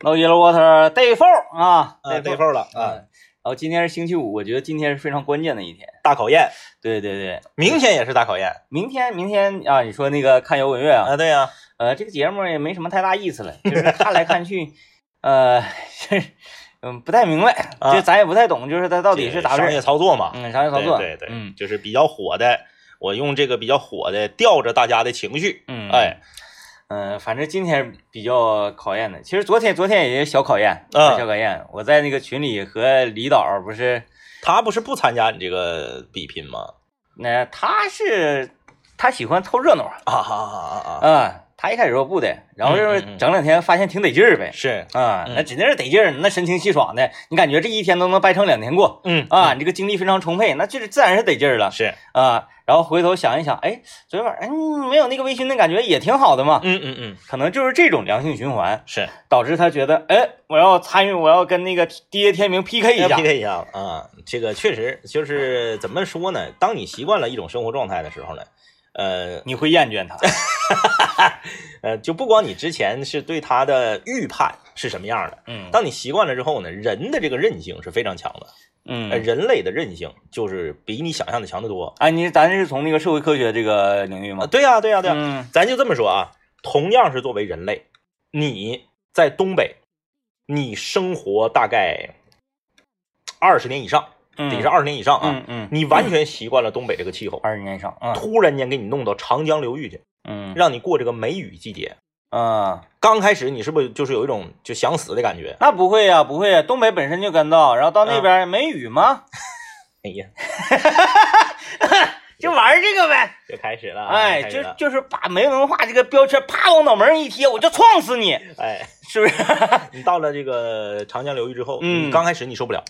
No yellow water. Day four 啊啊，对缝了啊，啊。然后今天是星期五，我觉得今天是非常关键的一天。大考验，对对对，明天也是大考验。明天明天啊，你说那个看摇滚乐啊，啊，对呀，呃，这个节目也没什么太大意思了，就是看来看去，呃，是嗯不太明白，啊就咱也不太懂，就是它到底是咋回商业？操作嘛，嗯，商业操作，对对对，嗯。就是比较火的，我用这个比较火的吊着大家的情绪，嗯，哎，嗯、反正今天比较考验的，其实昨天昨天也是小考验，嗯小考验，我在那个群里和李导不是，他不是不参加你这个比拼吗？那、他是他喜欢凑热闹，啊啊啊啊啊，啊、他一开始说不的，然后就是嗯嗯嗯整两天发现挺得劲儿呗。是，啊，嗯那指定是得劲儿，那神清气爽的，你感觉这一天都能掰成两天过嗯啊，你这个精力非常充沛，那就是自然是得劲儿了是，啊。然后回头想一想，哎，昨天晚上嗯没有那个微醺的感觉也挺好的嘛，嗯嗯嗯，可能就是这种良性循环是，导致他觉得，哎，我要参与，我要跟那个第一天明 PK 一下，PK 一下啊，这个确实就是怎么说呢？当你习惯了一种生活状态的时候呢，呃 你会厌倦他。呃，就不光你之前是对他的预判是什么样的，嗯当你习惯了之后呢，人的这个韧性是非常强的，呃，嗯，人类的韧性就是比你想象的强得多哎，你咱是从那个社会科学这个领域啊！吗？对呀、对呀、对呀、嗯咱就这么说啊，同样是作为人类，你在东北，你生活大概二十年以上，嗯，得是二十年以上啊，嗯嗯，你完全习惯了东北这个气候，二十年以上，嗯突然间给你弄到长江流域去，嗯让你过这个梅雨季节。嗯。刚开始你是不是就是有一种就想死的感觉？那不会呀、不会呀、东北本身就干燥，然后到那边没雨吗？哎呀，就玩这个呗。就开始了啊，哎，就就是把没文化这个标签啪往脑门上一贴，我就撞死你，哎，是不是？你到了这个长江流域之后，嗯刚开始你受不了，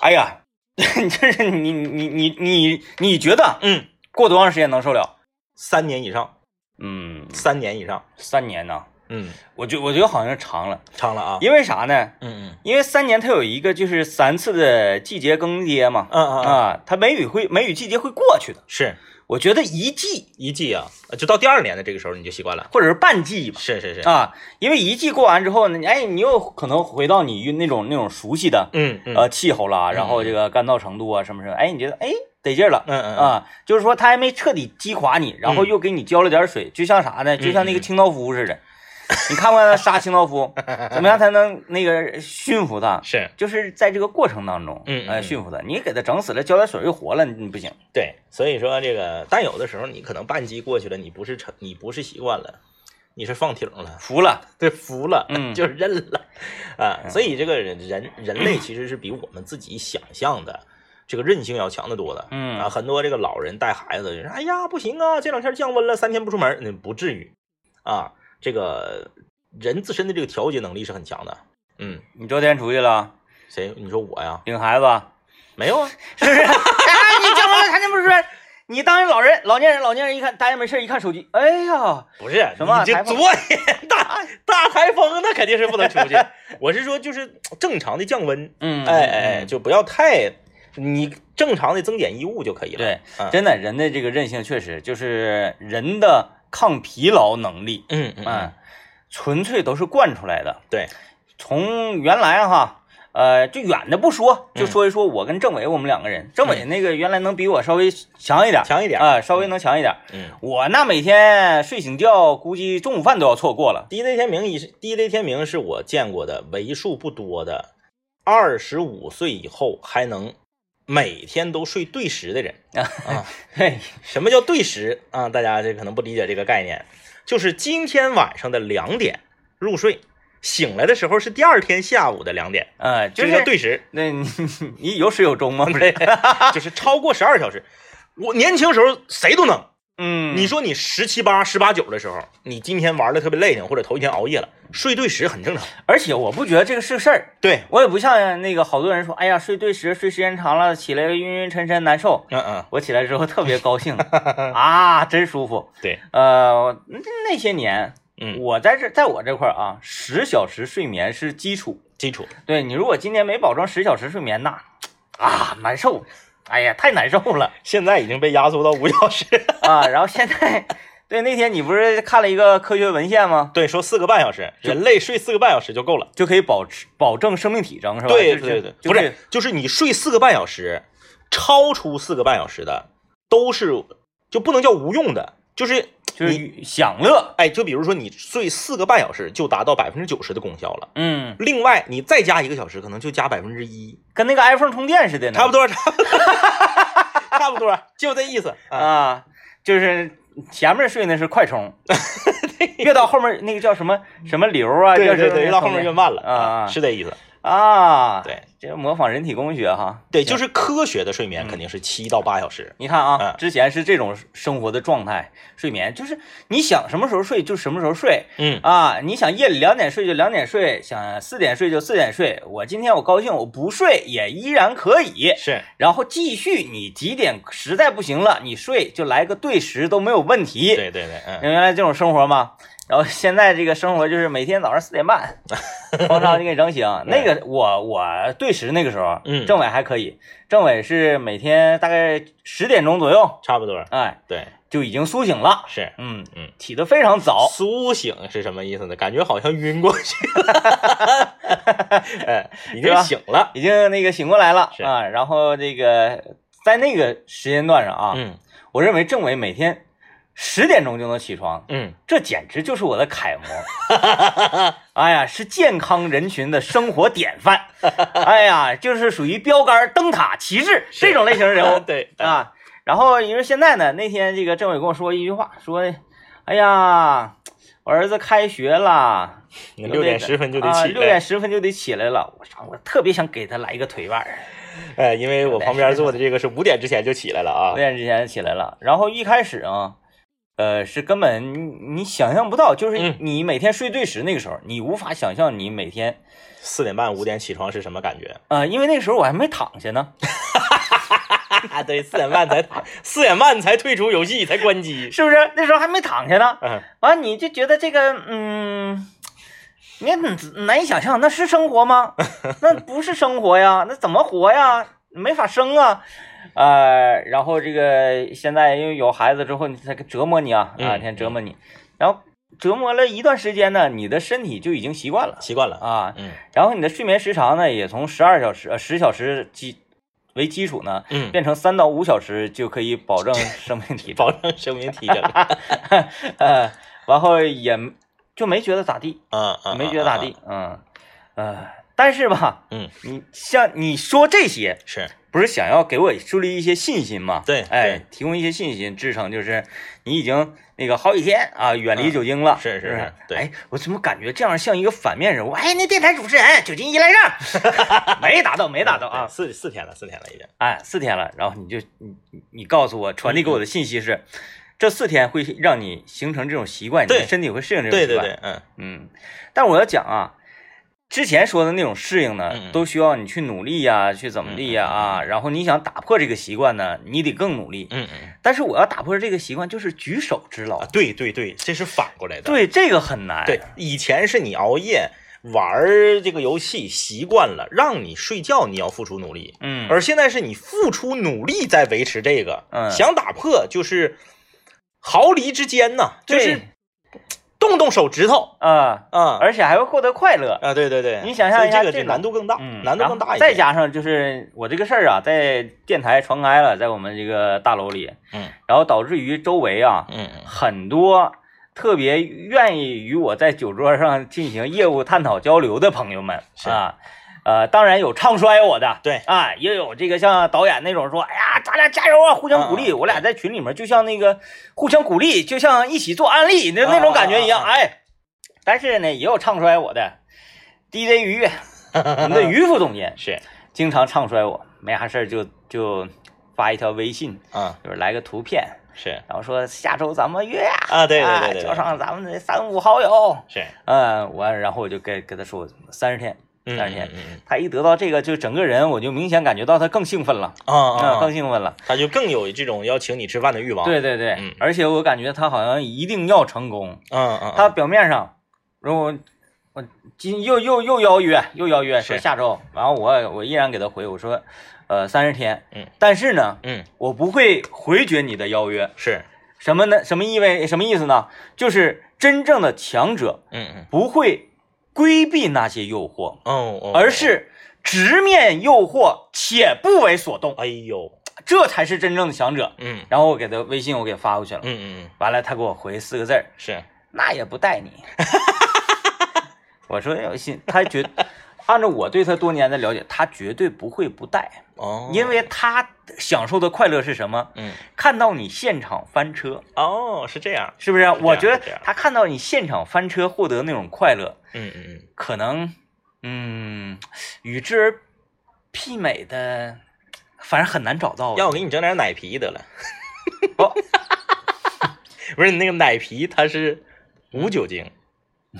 哎呀，就是你你你你你觉得嗯，过多长时间能受了？三年以上，嗯，三年以上，三年呢？嗯，我觉我觉得好像长了，长了啊，因为啥呢？嗯嗯。因为三年它有一个就是三次的季节更迭嘛，嗯嗯嗯，啊，它梅雨会梅雨季节会过去的。是。我觉得一季一季啊，就到第二年的这个时候你就习惯了，或者是半季吧，是是是，啊，因为一季过完之后呢，哎，你又可能回到你那种那种熟悉的嗯嗯。呃气候啦，然后这个干燥程度啊什么什么，哎，你觉得哎得劲了。嗯嗯嗯，啊，就是说他还没彻底击垮你，然后又给你浇了点水，就像啥呢？就像那个清道夫似的。你看过杀清道夫 怎么样才能那个驯服他？是就是在这个过程当中，呃，嗯驯服他。你给他整死了，浇点水又活了，你不行。对，所以说这个，但有的时候你可能半击过去了，你不是成，你不是习惯了，你是放挺了，服了，对，服了，嗯 就是认了啊。所以这个人人人类其实是比我们自己想象的这个韧性要强得多的。嗯啊，很多这个老人带孩子，哎呀不行啊，这两天降温了，三天不出门，那不至于啊。这个人自身的这个调节能力是很强的。嗯，你昨天出去了，谁？你说我呀？领孩子，没有啊。是不是？啊，你降温了，他那不是说你当人老人老年人老年人一看待着没事儿一看手机，哎呀，不是什么你这昨天大大台风，那肯定是不能出去。我是说，就是正常的降温，嗯，哎哎就不要太，你正常的增减衣物就可以了。对，嗯真的人的这个韧性确实就是人的抗疲劳能力，嗯嗯嗯，纯粹都是惯出来的。对，从原来哈，呃，就远的不说，就嗯说一说我跟政委我们两个人。政委那个原来能比我稍微强一点，强一点啊，稍微能强一点。嗯。我那每天睡醒觉，估计中午饭都要错过了。DJ 天明也是 DJ 天明是我见过的为数不多的二十五岁以后还能每天都睡对时的人啊。嘿，什么叫对时啊？大家这可能不理解这个概念，就是今天晚上的两点入睡，醒来的时候是第二天下午的两点，呃，就这是叫对时，那你你有始有终吗？不是，就是超过十二小时。我年轻时候谁都能，嗯，你说你十七八、十八九的时候，你今天玩的特别累挺，或者头一天熬夜了，睡对时很正常。而且我不觉得这个是个事儿，对，我也不像那个好多人说，哎呀，睡对时睡时间长了，起来晕晕沉沉难受。嗯嗯，我起来之后特别高兴 啊，真舒服。对，呃，那那些年，嗯，我在这，在我这块儿啊，十小时睡眠是基础。基础。对你如果今天没保证十小时睡眠，那啊难受，哎呀太难受了现在已经被压缩到五小时。啊。然后现在对，那天你不是看了一个科学文献吗？对，说四个半小时，人类睡四个半小时就够了。就可以保持保证生命体征，是吧？对对对，不是，就是你睡四个半小时，超出四个半小时的都是就不能叫无用的，就是就是享乐，哎，就比如说你睡四个半小时就达到百分之九十的功效了，嗯，另外你再加一个小时，可能就加百分之一，跟那个 iPhone 充电似的呢，差不多，差不多，差不多，就这意思啊。啊，就是前面睡那是快充，越到后面那个叫什么什么流啊，越到后面越慢了啊是这意思。啊，对，这模仿人体工学哈，对，就是科学的睡眠肯定是七到八小时。你看啊嗯，之前是这种生活的状态，睡眠就是你想什么时候睡就什么时候睡嗯啊，你想夜里两点睡就两点睡，想四点睡就四点睡。我今天我高兴，我不睡也依然可以。是，然后继续，你几点实在不行了，你睡就来个对时都没有问题。对对对，嗯，原来这种生活嘛，然后现在这个生活就是每天早上四点半，方超就给你整醒。那个我我对时那个时候，嗯政委还可以，政委是每天大概十点钟左右，差不多。哎，对，就已经苏醒了。是。嗯嗯，起得非常早。苏醒是什么意思呢？感觉好像晕过去了，哎，已经醒了。已经那个醒过来了是啊，然后这个在那个时间段上啊，嗯我认为政委每天十点钟就能起床，嗯，这简直就是我的楷模。哎呀，是健康人群的生活典范。哎呀，就是属于标杆、灯塔、旗帜这种类型的人物 对，啊。然后因为现在呢，那天这个政委跟我说一句话，说：“哎呀，我儿子开学了，你六点十分就得啊，起六点来，十分就得起来了。”我操，我特别想给他来一个腿腕儿。哎，因为我旁边坐的这个是五点之前就起来了啊五。点之前起来了，然后一开始啊，呃，是根本你你想象不到，就是嗯你每天睡对时那个时候，你无法想象你每天，四点半五点起床是什么感觉？呃，因为那个时候我还没躺下呢，啊，对，四点半才躺四点半才退出游戏才关机。是不是？那时候还没躺下呢，嗯，完、你就觉得这个，嗯，你难以想象，那是生活吗？那不是生活呀，那怎么活呀？没法生啊。呃，然后这个现在因为有孩子之后，他折磨你啊，啊，嗯天折磨你，然后折磨了一段时间呢，你的身体就已经习惯了习惯了。啊，嗯然后你的睡眠时长呢，也从十二小时呃十小时基为基础呢，嗯，变成三到五小时就可以保证 生命体征，保证生命体征。呃，然后也就没觉得咋地，嗯嗯，没觉得咋地，嗯呃，但是吧，嗯，你像你说这些，是不是想要给我树立一些信心嘛？对哎，提供一些信心支撑，就是你已经那个好几天啊远离酒精了，嗯是是是对哎，我怎么感觉这样像一个反面人物？哎，那电台主持人酒精依赖症，没达到，没达到啊对！四四天了，四天了已经。哎，四天了，然后你就你你你告诉我，传递给我的信息是，这四天会让你形成这种习惯，你的对身体会适应这种习惯。对对对，嗯嗯，但我要讲啊，之前说的那种适应呢，嗯都需要你去努力呀，去怎么地呀啊，然后你想打破这个习惯呢，你得更努力。嗯嗯但是我要打破这个习惯，就是举手之劳啊，，对对对，这是反过来的。对这个很难。对，以前是你熬夜玩这个游戏习惯了，让你睡觉你要付出努力，嗯，而现在是你付出努力在维持这个，嗯想打破就是毫厘之间呐，就是动动手指头。啊，啊。而且还会获得快乐。啊，对对对，你想象一下这个难度更大，嗯，难度更大一点。再加上就是我这个事儿啊，在电台传开了，在我们这个大楼里，嗯。然后导致于周围啊，嗯。嗯很多特别愿意与我在酒桌上进行业务探讨交流的朋友们啊，呃，当然有唱衰我的，对。啊，也有这个像导演那种说，哎呀，咱俩加油啊，互相鼓励。我俩在群里面就像那个互相鼓励，就像一起做案例的那种感觉一样，哎。但是呢，也有唱衰我的。DJ 于，我们的于副总监 是。经常唱衰我，没啥事儿就就发一条微信，啊。就是来个图片，是。然后说下周咱们约呀、啊对对对叫上咱们的三五好友，是，嗯，我然后我就跟跟他说三十天，嗯三十天，他一得到这个，就整个人我就明显感觉到他更兴奋了，嗯啊啊，更兴奋了，他就更有这种要请你吃饭的欲望。，对对对，嗯。而且我感觉他好像一定要成功，嗯嗯，他表面上，如果我今又又又邀约，又邀约说是下周，然后我我依然给他回我说，呃三十天，嗯，但是呢，嗯。我不会回绝你的邀约，是。什么呢？什么意味？什么意思呢？就是真正的强者嗯嗯，不会规避那些诱惑，哦哦，而是直面诱惑且不为所动，哎呦，这才是真正的强者。嗯。然后我给他微信，我给发过去了，嗯嗯嗯，完了他给我回四个字儿，是，那也不带你。我说要信，他绝按照我对他多年的了解，他绝对不会不带，哦，因为他享受的快乐是什么？嗯，看到你现场翻车，哦，是这样，是不是？样我觉得他看到你现场翻车获得那种快乐，嗯嗯嗯，可能嗯与之而媲美的，反正很难找到。要我给你整点奶皮得了。哦 不是那个奶皮，它是无酒精，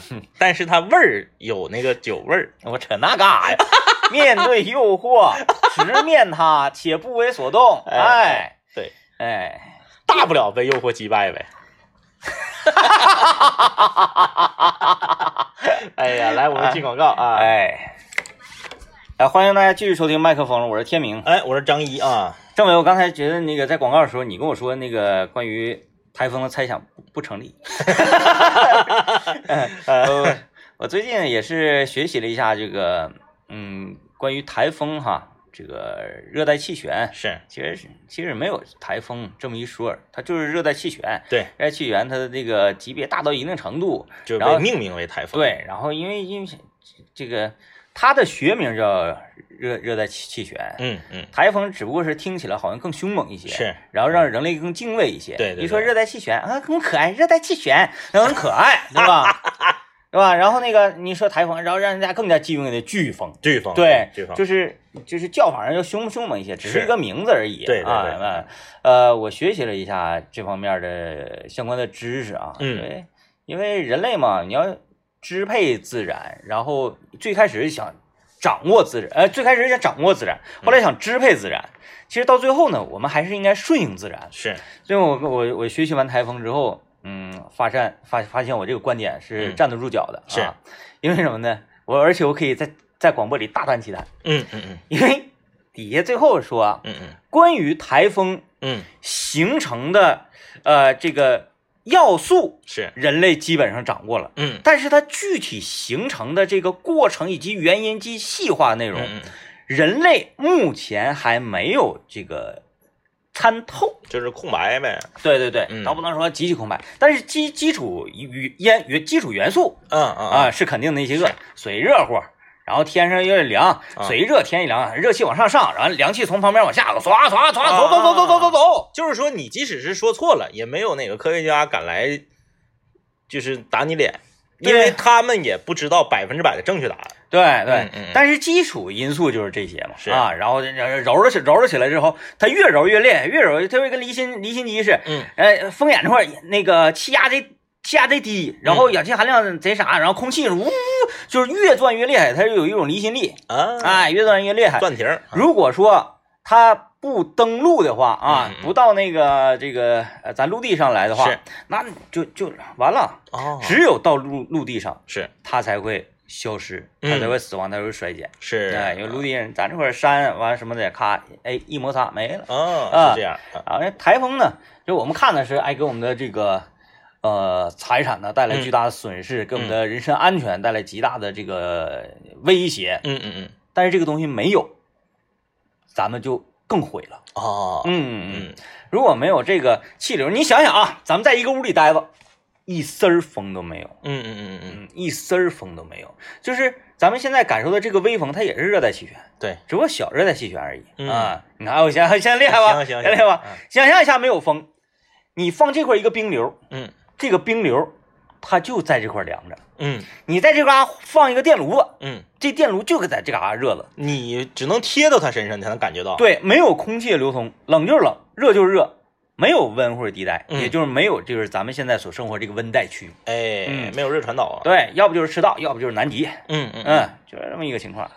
但是它味儿有那个酒味儿。我扯那干啥呀？面对诱惑，直面它，且不为所动。哎哎对，哎，大不了被诱惑击败呗。哎呀，来，我们进广告啊！哎，哎，欢迎大家继续收听麦克风，我是天明。哎，我是张一啊。政委，我刚才觉得那个在广告的时候，你跟我说那个关于台风的猜想不不成立。呃，我最近也是学习了一下这个，嗯，关于台风哈，这个热带气旋，是其实是其实没有台风这么一说，它就是热带气旋。对，热带气旋它的这个级别大到一定程度，就是然后被命名为台风。，对，然后因为因为这个它的学名叫热热带气气旋，嗯嗯，台风只不过是听起来好像更凶猛一些，是，然后让人类更敬畏一些。对对对。一说热带气旋啊，很可爱，热带气旋，那很可爱，对吧？对吧？然后那个你说台风，然后让人家更加敬畏的飓风，飓风，对，飓风，就是就是叫法上要凶凶猛一些，只是是一个名字而已。对对对啊，呃呃，我学习了一下这方面的相关的知识啊，嗯。因为因为人类嘛，你要支配自然，然后最开始想掌握自然，呃，最开始想掌握自然，后来想支配自然，其实到最后呢，我们还是应该顺应自然。是，所以我我我学习完台风之后，嗯，发现发发现我这个观点是嗯。站得住脚的，是。啊，因为什么呢？我而且我可以在在广播里大胆其谈，嗯嗯嗯。因为底下最后说啊，嗯嗯。关于台风嗯，形成的呃这个要素，是，人类基本上掌握了，嗯。但是它具体形成的这个过程以及原因及细化内容，人类目前还没有这个参透。就是空白呗。对对对，嗯。倒不能说极其空白，但是基基础与烟与基础元素嗯嗯啊是肯定的一些个，水热乎，然后天上有点凉，啊。水热天一凉，热气往上上，然后凉气从旁边往下，唰唰唰走走走走走走走，就是说你即使是说错了，也没有哪个科学家敢来，就是打你脸，因为他们也不知道百分之百的正确答案。对对。但是基础因素就是这些嘛，是。啊，然后揉了起揉了起来之后，它越揉越厉害，越揉它会跟离心离心机似的，嗯，呃，风眼这块那个气压贼气压贼低，然后氧气含量贼啥，然后空气呜就是越转越厉害，它就有一种离心力，啊，哎，越转越厉害。转停。如果说它不登陆的话啊不到那个这个呃咱陆地上来的话是，那就就完了。哦，只有到陆陆地上，是它才会消失，嗯它才会死亡，它才会衰减。是，哎，因为陆地上咱这块山完了什么的，咔，哎，一摩擦没了。哦，啊是这样。啊啊，那台风呢，就我们看的是，哎，给我们的这个呃财产呢带来巨大的损失，给我们的人身安全带来极大的这个威胁。嗯嗯嗯。但是这个东西没有，咱们就更毁了。啊，嗯嗯如果没有这个气流，你想想啊，咱们在一个屋里待着，一丝儿风都没有，嗯嗯嗯嗯嗯，嗯，一丝儿风都没有。就是咱们现在感受的这个微风，它也是热带气旋，对，只不过小热带气旋而已、嗯啊。你看，我现在现在厉害吧？行行厉害吧？想象一下，没有风，你放这块一个冰流，嗯这个冰流它就在这块凉着。嗯你在这嘎放一个电炉子，嗯，这电炉就在这嘎热了。你只能贴到它身上，你才能感觉到。，对，没有空气的流通，冷就是冷，热就是热，没有温或者地带，嗯也就是没有就是咱们现在所生活这个温带区。哎，嗯没有热传导啊。，对，要不就是赤道，要不就是南极。嗯嗯嗯，就是这么一个情况。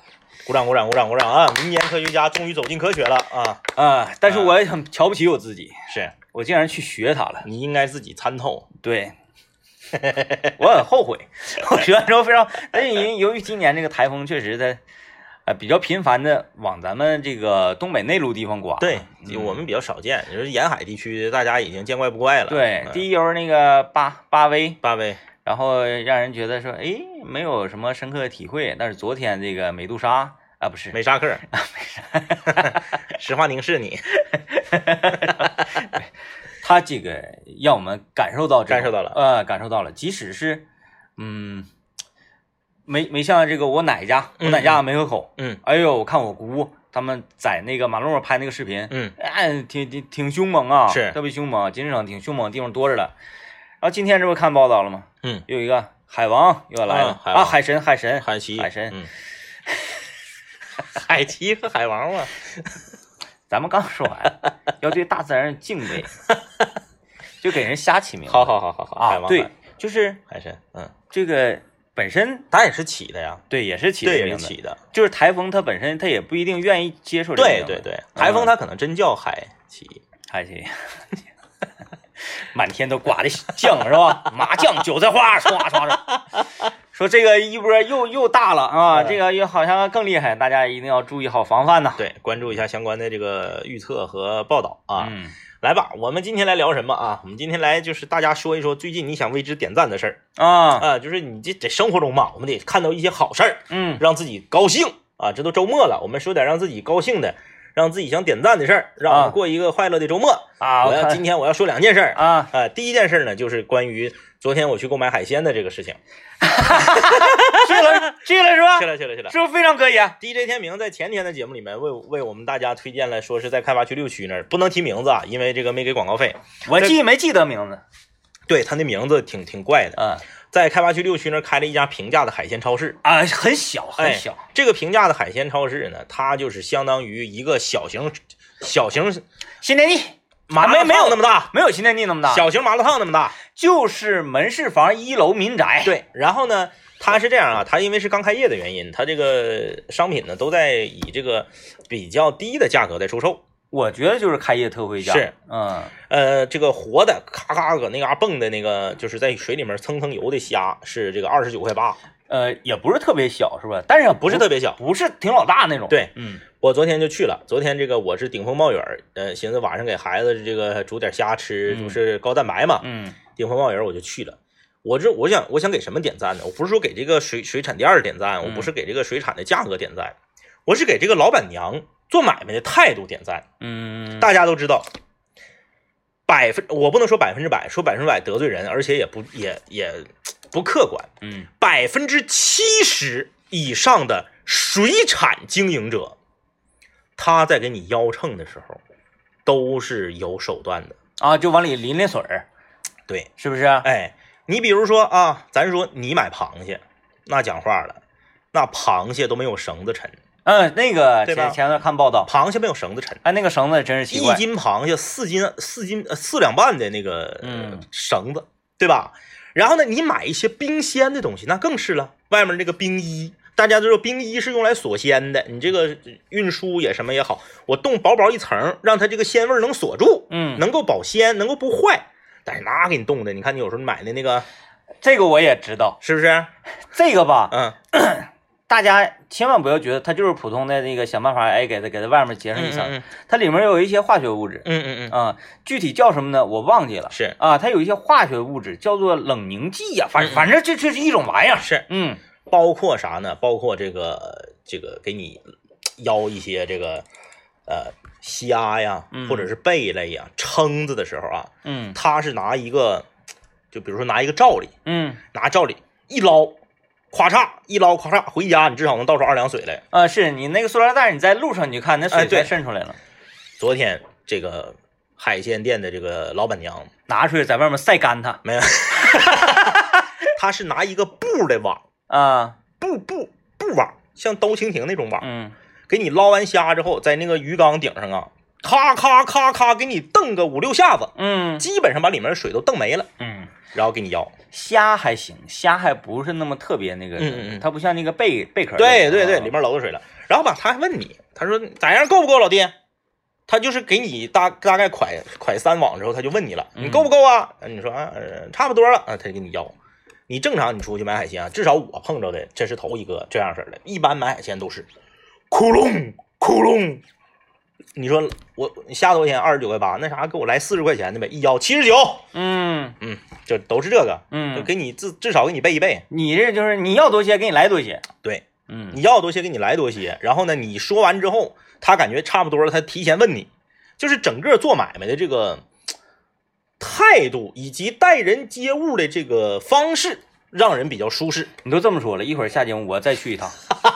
鼓掌鼓掌鼓掌鼓掌啊！民间科学家终于走进科学了啊！啊，但是我也很瞧不起我自己，是我竟然去学它了。你应该自己参透。对，我很后悔。我学完之后非常，但是因由于今年这个台风确实在，呃比较频繁的往咱们这个东北内陆地方刮。对，嗯我们比较少见。就是沿海地区，大家已经见怪不怪了。对，嗯第一游那个八八威八威，然后让人觉得说，哎，没有什么深刻的体会。但是昨天这个美杜莎啊，不是没啥课，实话凝视你，他这个让我们感受到感受到了呃，感受到了，即使是嗯，没没像这个我奶家，我奶家梅河口，嗯。哎呦，我看我姑他们在那个马路上拍那个视频，嗯，哎，挺挺挺凶猛啊，是。特别凶猛，金省挺凶猛的地方多着了。然后今天这不看报道了吗？嗯，又有一个海王又要来了啊海王。啊，海神，海神，海奇，海神。嗯，海奇和海王嘛，咱们刚说完 要对大自然敬畏，就给人瞎起名字。好好好好好，海啊，对，就是海神，嗯，这个本身它也是起的呀，对也是起的，也是起的，就是台风它本身它也不一定愿意接受这个对对对，台风嗯它可能真叫海起，海起，满天都刮的酱是吧？麻酱、韭菜花，唰唰唰。说这个一波又又大了啊，嗯这个又好像更厉害，大家一定要注意好防范呐。对，关注一下相关的这个预测和报道啊。嗯，来吧，我们今天来聊什么啊？我们今天来就是大家说一说最近你想为之点赞的事儿啊，啊，就是你这在生活中嘛，我们得看到一些好事儿，嗯让自己高兴啊。这都周末了，我们说点让自己高兴的，让自己想点赞的事儿，让我啊们过一个快乐的周末。啊，我要今天我要说两件事儿啊，啊。第一件事呢，就是关于昨天我去购买海鲜的这个事情。去了去了是吧？去了去了去了。是不是非常可以啊？DJ 天明在前天的节目里面为为我们大家推荐了，说是在开发区六区那儿，不能提名字啊，因为这个没给广告费。我记没记得名字？对，他那名字挺挺怪的，啊在开发区六区那儿开了一家平价的海鲜超市。啊，很小很哎小，这个平价的海鲜超市呢，它就是相当于一个小型小型新天地麻辣没没有那么大，没有新天地那么大，小型麻辣烫那么大。就是门市房一楼民宅。对，然后呢，它是这样啊，它因为是刚开业的原因，它这个商品呢都在以这个比较低的价格在出售。我觉得就是开业特惠价。是，嗯呃，这个活的咔咔搁那嘎蹦的那个，就是在水里面蹭蹭游的虾是这个二十九块八，呃，也不是特别小，是吧？但是不是特别小。不是挺老大那种。对嗯我昨天就去了，昨天这个我是顶风冒雨儿，呃，寻思晚上给孩子这个煮点虾吃，嗯就是高蛋白嘛。嗯顶风冒雨儿我就去了。我这我想我想给什么点赞呢？我不是说给这个水水产店儿点赞，我不是给这个水产的价格点赞，我是给这个老板娘做买卖的态度点赞。嗯，大家都知道，百分我不能说百分之百，说百分之百得罪人，而且也不也也不客观。嗯百分之七十以上的水产经营者，他在给你腰秤的时候，都是有手段的。啊，就往里淋淋水儿，对，是不是？哎，你比如说啊，咱说你买螃蟹，那讲话了，那螃蟹都没有绳子沉，嗯，那个前前段看报道，螃蟹没有绳子沉。哎，那个绳子真是奇怪。一斤螃蟹四斤四斤呃四两半的那个绳子，对吧？然后呢，你买一些冰鲜的东西，那更是了。外面那个冰衣，大家都知道冰衣是用来锁鲜的，你这个运输也什么也好，我冻薄薄一层，让它这个鲜味能锁住，嗯，能够保鲜，能够不坏。但是那给你冻的，你看你有时候买的那个这个我也知道。是不是？这个吧，嗯 大家千万不要觉得它就是普通的那个想办法，哎，给它给它外面结上一层，嗯它里面有一些化学物质嗯嗯嗯，啊，具体叫什么呢？我忘记了。是。啊，它有一些化学物质叫做冷凝剂呀、反嗯嗯。反正这这是一种玩意儿。是，嗯。包括啥呢？包括这个这个给你邀一些这个呃虾呀嗯，或者是贝类呀，蛏子的时候啊，嗯。它是拿一个，就比如说拿一个罩里，嗯。拿罩里一捞，咵嚓一捞，咵嚓回家你至少能倒出二两水来。啊，是你那个塑料袋，你在路上你就看那水全渗出来了，昨天这个海鲜店的这个老板娘拿出来在外面晒干它没有，她是拿一个布的网，啊，布布布网，像兜蜻蜓那种网，嗯。给你捞完虾之后，在那个鱼缸顶上啊，咔咔咔咔给你蹬个五六下子，嗯。基本上把里面的水都蹬没了，嗯，然后给你要。虾还行，虾还不是那么特别那个，嗯嗯嗯它不像那个贝贝壳，对对对，啊里面漏着水了。然后吧，他还问你，他说咋样够不够，老弟？他就是给你大大概蒯蒯三网之后，他就问你了，嗯你够不够啊？你说啊，呃差不多了啊，他就给你要。你正常你出去买海鲜啊，至少我碰着的这是头一个这样式的，一般买海鲜都是窟窿窟窿。你说我你下多少钱？二十九块八，那啥给我来四十块钱的呗，一腰七十九，嗯嗯，就都是这个，就嗯，给你至至少给你备一备。你这就是你要多些，给你来多些。对，嗯你要多些给你来多些，然后呢，你说完之后，他感觉差不多了，他提前问你，就是整个做买卖的这个态度以及待人接物的这个方式，让人比较舒适。你都这么说了，一会儿下节目我再去一趟，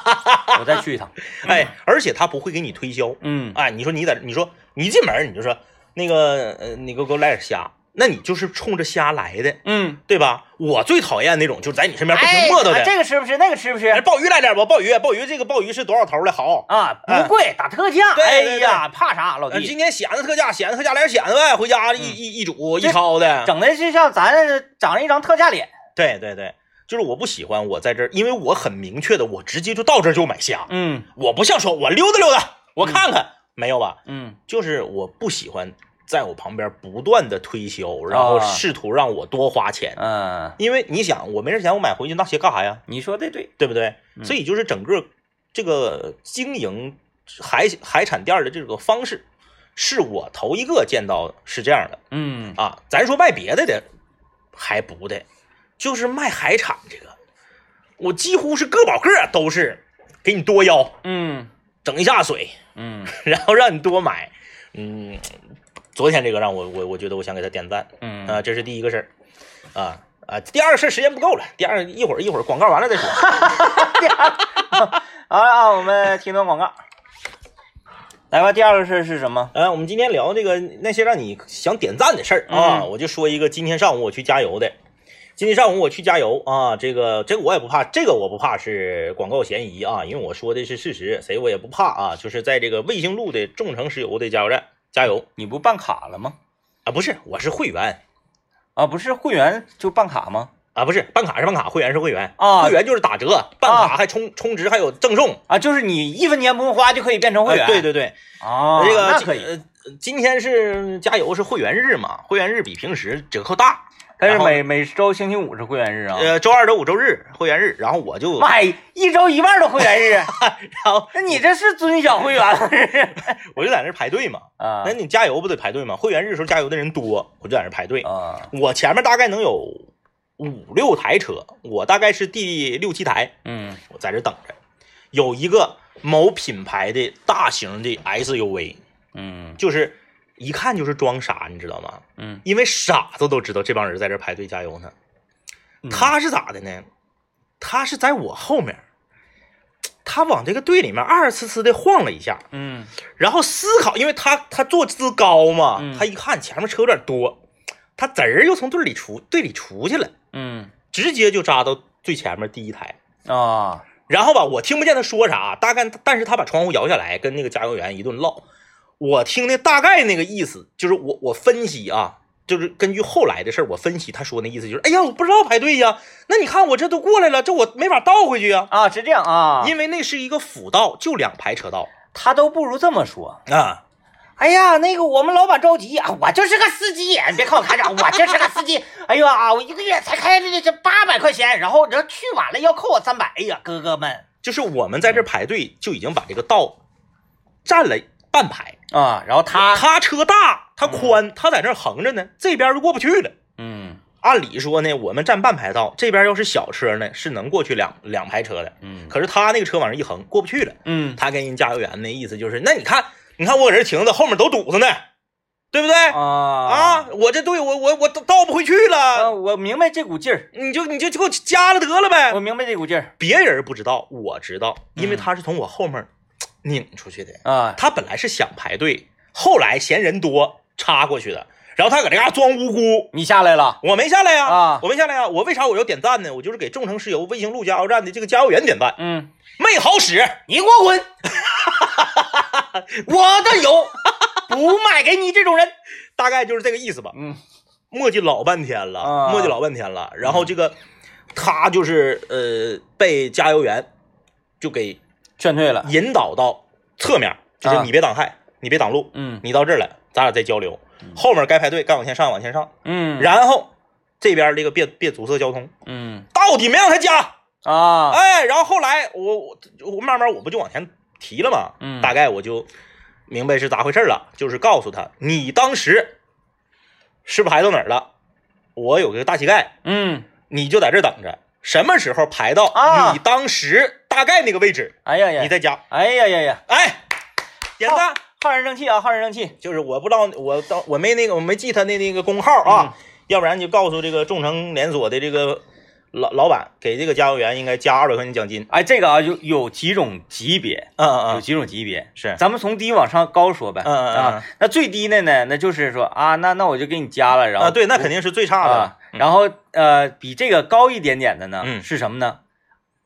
我再去一趟。哎，而且他不会给你推销。嗯哎，你说你在，你说你一进门你就说那个呃，你给我给我来点虾，那你就是冲着虾来的，嗯，对吧？我最讨厌那种就是在你身边不停哎，磨叨的。这个吃不吃？那个吃不吃？哎鲍鱼来点不？鲍鱼，鲍鱼，这个鲍鱼是多少头的？好，啊，哎不贵，打特价。对哎对呀，怕啥，老呃，弟？今天显子特价，显子特价来点显子呗，回家一一一煮一这焯的。整的就像咱长了一张特价脸。对对对，就是我不喜欢我在这儿，因为我很明确的，我直接就到这儿就买虾，嗯我不像说我溜达溜达，我看看，没有吧？嗯就是我不喜欢在我旁边不断的推销，然后啊试图让我多花钱。嗯，因为你想，我没事钱我买回去那鞋干啥呀？你说的对。对不对？嗯所以就是整个这个经营海海产店的这个方式，是我头一个见到是这样的嗯啊。咱说卖别的的还不的，就是卖海产这个，我几乎是个保个都是给你多要，嗯整一下水，嗯然后让你多买。嗯，昨天这个让我我我觉得我想给他点赞嗯啊，这是第一个事儿啊啊。第二个事儿时间不够了，第二一会儿一会儿广告完了再说。好了啊，我们听段广告。来吧，第二个事儿是什么？呃，我们今天聊这个那些让你想点赞的事儿啊，嗯我就说一个今天上午我去加油的。今天上午我去加油啊，这个这个我也不怕，这个我不怕是广告嫌疑啊，因为我说的是事实，谁我也不怕啊。就是在这个卫星路的众诚石油的加油站加油你不办卡了吗？啊，不是，我是会员啊，不是会员就办卡吗？啊，不是办卡是办卡，会员是会员啊会员就是打折，办卡还充充值还有赠送。啊，就是你一分钱不用花就可以变成会员。哎对对对，啊，这个那可以。呃今天是加油是会员日嘛，会员日比平时折扣大。但是每每周星期五是会员日啊。呃，周二、周五、周日会员日，然后我就，妈呀，一周一万的会员日，然后那你这是尊享会员了？我就在那排队嘛。啊那你加油不得排队吗？会员日的时候加油的人多，我就在那排队。啊我前面大概能有五六台车，我大概是第六七台，嗯我在这等着。有一个某品牌的大型的 SUV，嗯就是一看就是装傻，你知道吗？嗯，因为傻子都知道这帮人在这排队加油呢。嗯他是咋的呢？他是在我后面，他往这个队里面二呲呲的晃了一下，嗯然后思考，因为他他坐姿高嘛，嗯他一看前面车有点多，他滋儿又从队里出队里出去了，嗯直接就扎到最前面第一台。啊然后吧，我听不见他说啥，大概但是他把窗户摇下来，跟那个加油员一顿唠。我听的大概那个意思，就是我我分析啊，就是根据后来的事儿，我分析他说那意思就是，哎呀，我不知道排队呀，那你看我这都过来了，这我没法倒回去呀，啊是这样啊，因为那是一个辅道，就两排车道他都不如这么说。啊。哎呀，那个我们老板着急啊，我就是个司机，你别看我开着，我就是个司机。哎呦啊，我一个月才开这这八百块钱，然后你要去晚了要扣我三百。哎呀，哥哥们就是我们在这排队就已经把这个道占了半排，啊，然后他他车大，他宽，他在那儿横着呢，这边就过不去了。嗯按理说呢，我们占半排道，这边要是小车呢，是能过去两两排车的。嗯可是他那个车往上一横，过不去了。嗯他跟人加油员那意思就是，那你看，你看我搁这停着，后面都堵着呢，对不对？啊啊，我这队我我我倒倒不回去啊，了，我明白这股劲儿，你就你就就给我加了得了呗我。明白这股劲儿别人不知道，我知道，因为嗯他是从我后面拧出去的。啊，他本来是想排队，后来嫌人多插过去的，然后他搁这嘎装无辜。你下来了我没下来呀，啊我没下来呀。我为啥我要点赞呢？我就是给众诚石油卫星路加油站的这个加油员点赞，嗯，没好使。你给我滚！我的油不卖给你这种人。大概就是这个意思吧。嗯磨叽老半天了，啊磨叽老半天了。然后这个他就是呃被加油员就给劝退了。引导到侧面，就是啊。你别挡害，你别挡路，嗯。你到这儿来，咱俩再交流。后面该排队该往前上往前上，嗯。然后这边这个别别阻塞交通，嗯。到底没让他加。啊。哎，然后后来我我我慢慢我不就往前提了嘛，嗯。大概我就明白是咋回事了，就是告诉他你当时是不是排到哪儿了？我有个大膝盖，嗯，你就在这儿等着，什么时候排到啊你当时大概那个位置，哎呀呀，你再加。哎呀呀呀，哎，点赞。浩然正气啊，浩然正气。就是我不知道，我当我没那个我没记他的那个工号啊，嗯要不然就告诉这个众诚连锁的这个老老板，给这个加油员应该加二百块钱奖金。哎，这个啊，有有几种级别，嗯嗯嗯，有几种级别。是，咱们从低往上高说呗。嗯嗯嗯啊，那最低的呢，那就是说啊，那那我就给你加了，然后啊，对，那肯定是最差的啊。，然后呃，比这个高一点点的呢，嗯是什么呢？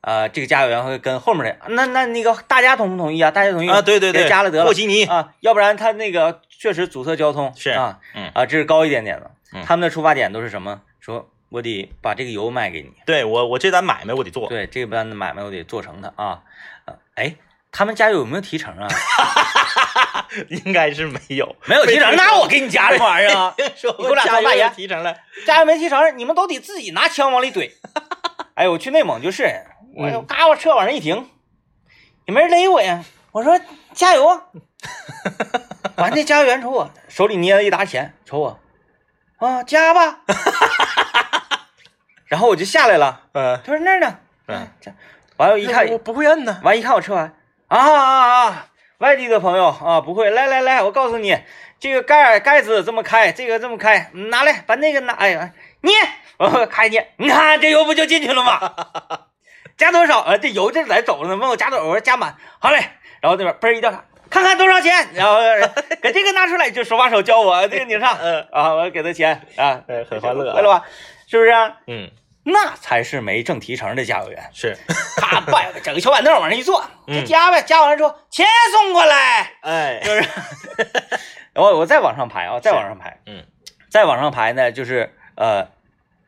呃，这个加油员会跟后面的，那那那个大家同不同意啊？大家同意啊，对对对，加了得了霍奇尼，啊，要不然他那个确实阻塞交通是啊，嗯啊，这是高一点点的。嗯他们的出发点都是什么？说我得把这个油卖给你，对我我这单买卖我得做。对这单的买卖我得做成它啊。呃哎，他们加油有没有提成啊？应该是没有，没有提成，那我给你加这玩意儿啊。说你给我俩加大爷提成了，加油没提成，你们都得自己拿枪往里怼。哎，我去内蒙就是，我嗯嘎我车往上一停，也没人勒我呀。我说加油啊！完，那加油员瞅我，手里捏了一沓钱，瞅我，啊，加吧。然后我就下来了，嗯他说那儿呢，嗯，这完了，一看我不会摁呢。完一看我车完，啊啊啊！外地的朋友啊，不会，来来来，我告诉你，这个盖儿盖子这么开，这个这么开，嗯拿来，把那个拿，哎呀，捏，我 开捏，你看这油不就进去了吗？加多少？啊，这油这在走了呢，问我加多少，我说加满，好嘞。然后那边嘣儿一调查，看看多少钱，然后 给这个拿出来，就手把手教我这个拧上，嗯啊，我给他钱啊，哎很欢乐啊会了吧？是不是啊？嗯，那才是没挣提成的加油员。是，他摆整个小板凳往上一坐，就嗯加呗，加完了之后钱送过来，哎，就是，然后我再往上排啊，再往上排，嗯。再往上排呢，就是呃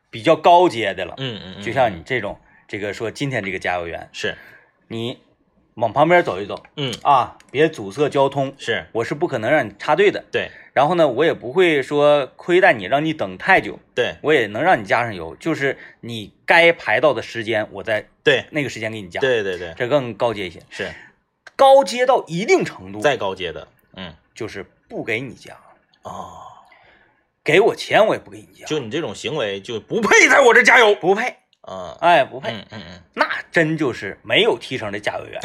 比较高阶的了，嗯嗯，嗯。就像你这种，这个说今天这个加油员，是，你往旁边走一走嗯啊，别阻塞交通，是我是不可能让你插队的。对然后呢，我也不会说亏待你，让你等太久，对我也能让你加上油，就是你该排到的时间，我在对那个时间给你加，对对对，这更高阶一些。是高阶到一定程度，再高阶的，嗯就是不给你加，哦，给我钱我也不给你加，就你这种行为就不配在我这加油。不配，啊，哎，不配，嗯嗯嗯。那真就是没有提成的加油员。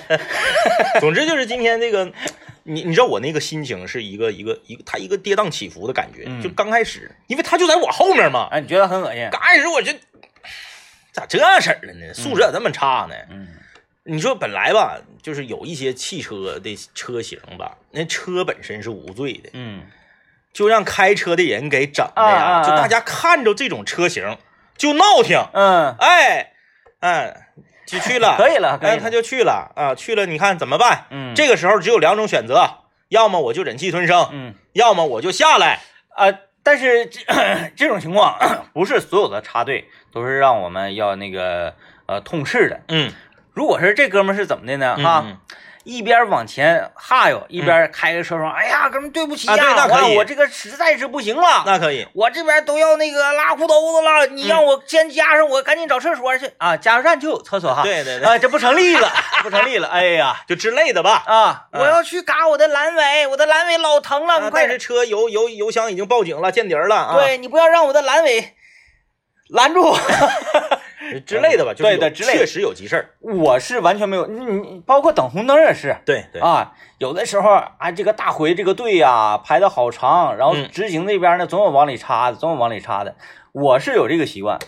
总之就是今天这个，你你知道我那个心情是一个一个一个他一个跌宕起伏的感觉。嗯就刚开始，因为他就在我后面嘛，哎，你觉得很恶心？刚开始我就咋这样式儿的呢？素质咋这么差呢？嗯你说本来吧，就是有一些汽车的车型吧，那车本身是无罪的，嗯，就让开车的人给整的啊啊呀，啊就大家看着这种车型就闹挺，嗯，哎哎，就去了，可以了，可以哎，他就去了。啊，去了，你看怎么办？嗯，这个时候只有两种选择，要么我就忍气吞声，嗯。要么我就下来。啊，但是这 这种情况 不是所有的插队都是让我们要那个呃痛斥的。嗯。如果是这哥们是怎么的呢？哈，嗯一边往前哈悠，一边开个车窗，哎呀，哥们对不起呀，啊对那可以我这个实在是不行了。那可以，我这边都要那个拉裤兜子了，你让我先加上，我赶紧找厕所去啊！加油站就有厕所哈。对对对，啊，这不成立了，不成立了。哎呀，就之类的吧。啊，嗯我要去嘎我的阑尾，我的阑尾老疼了。但是车油油油箱已经报警了，见底儿了啊，对你不要让我的阑尾拦住。之类的吧，就是对对之类的确实有急事儿。我是完全没有，你你包括等红灯也是。对对，啊，有的时候啊，这个大回这个队呀、排的好长，然后嗯执行这边呢总有往里插的，总有往里插的。我是有这个习惯，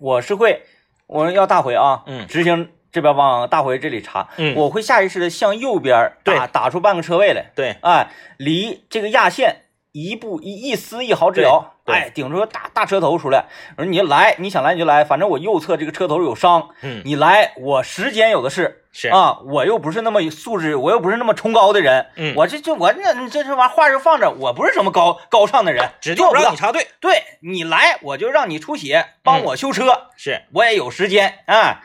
我是会，我要大回啊，嗯执行这边往大回这里插，嗯我会下意识的向右边打打出半个车位来，对，哎，离这个压线一步一一丝一毫之遥，哎，顶出个大大车头出来。我说你来，你想来你就来，反正我右侧这个车头有伤，嗯，你来，我时间有的是。是，啊，我又不是那么素质，我又不是那么崇高的人，嗯我这就我那这这玩意话就放着，我不是什么高高尚的人，指定不让你插队。对你来，我就让你出血，帮我修车，是，我也有时间啊。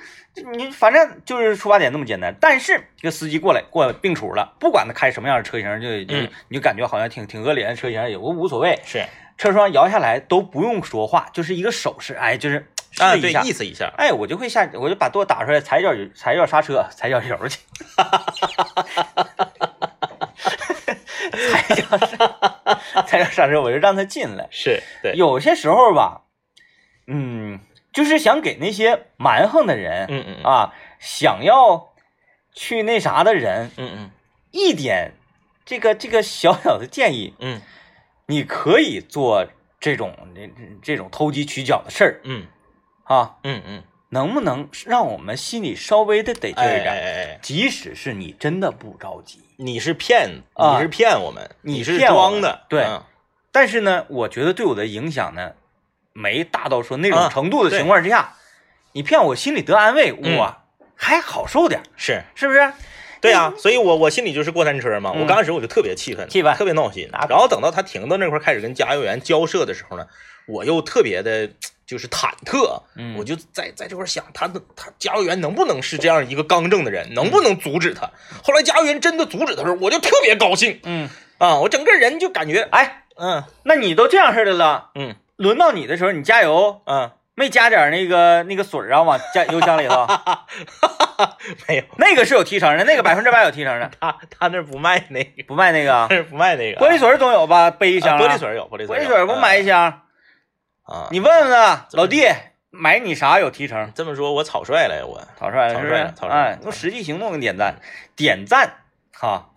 你反正就是出发点那么简单，但是这个司机过来过来并处了，不管他开什么样的车型，就就、嗯你就感觉好像挺挺恶劣的车型，也无无所谓，是，车窗摇下来都不用说话，就是一个手势，哎，就是啊，对，意思一下，哎，我就会下，我就把舵打出来，踩脚踩脚刹车，踩脚油去，踩脚刹，踩脚刹车，我就让他进来。是对，有些时候吧，嗯，就是想给那些蛮横的人，嗯嗯嗯。啊，想要去那啥的人嗯嗯。一点这个这个小小的建议，嗯你可以做这种这这种投机取巧的事儿嗯啊，嗯嗯，能不能让我们心里稍微的得劲哎儿点？哎哎哎，即使是你真的不着急，你是骗，啊你是骗我们，你你是装的，对嗯但是呢，我觉得对我的影响呢，没大到说那种啊程度的情况之下，你骗我心里得安慰，嗯我还好受点儿，是。是不是？对呀、所以我我心里就是过山车嘛。嗯我刚开始我就特别气愤，气愤特别闹心那。然后等到他停到那块开始跟加油员交涉的时候呢，我又特别的，就是忐忑。嗯我就在在这块想，他的他加油员能不能是这样一个刚正的人，能不能阻止他？后来加油员真的阻止他的时候，我就特别高兴嗯，啊！我整个人就感觉，哎，嗯那你都这样式的了，嗯轮到你的时候，你加油嗯，没加点那个那个水啊往加油箱里头？没有，那个是有提成的，那个 百分之百有提成的，他他那不卖那个，不卖那个 不卖那个啊。玻璃水总有吧？背一箱、啊玻璃水有，玻璃水玻璃水儿不买一箱？啊？你问问啊，老弟，买你啥有提成？这么说，我草率了，我草率了是不是草率了？草率了哎，用实际行动给点赞，点赞哈。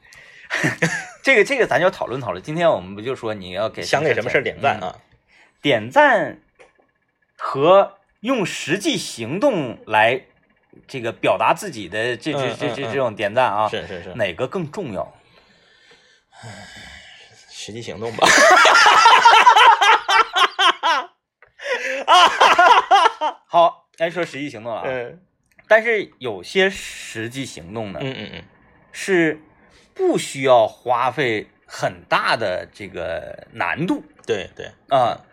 这个这个咱就讨论讨论。今天我们不就说你要给想给什么事儿点赞嗯啊？点赞和用实际行动来这个表达自己的这这这这这种点赞啊，是是是，哪个更重要？实际行动吧。啊 好，该说实际行动了啊，嗯。但是有些实际行动呢嗯嗯嗯，是不需要花费很大的这个难度对对，啊，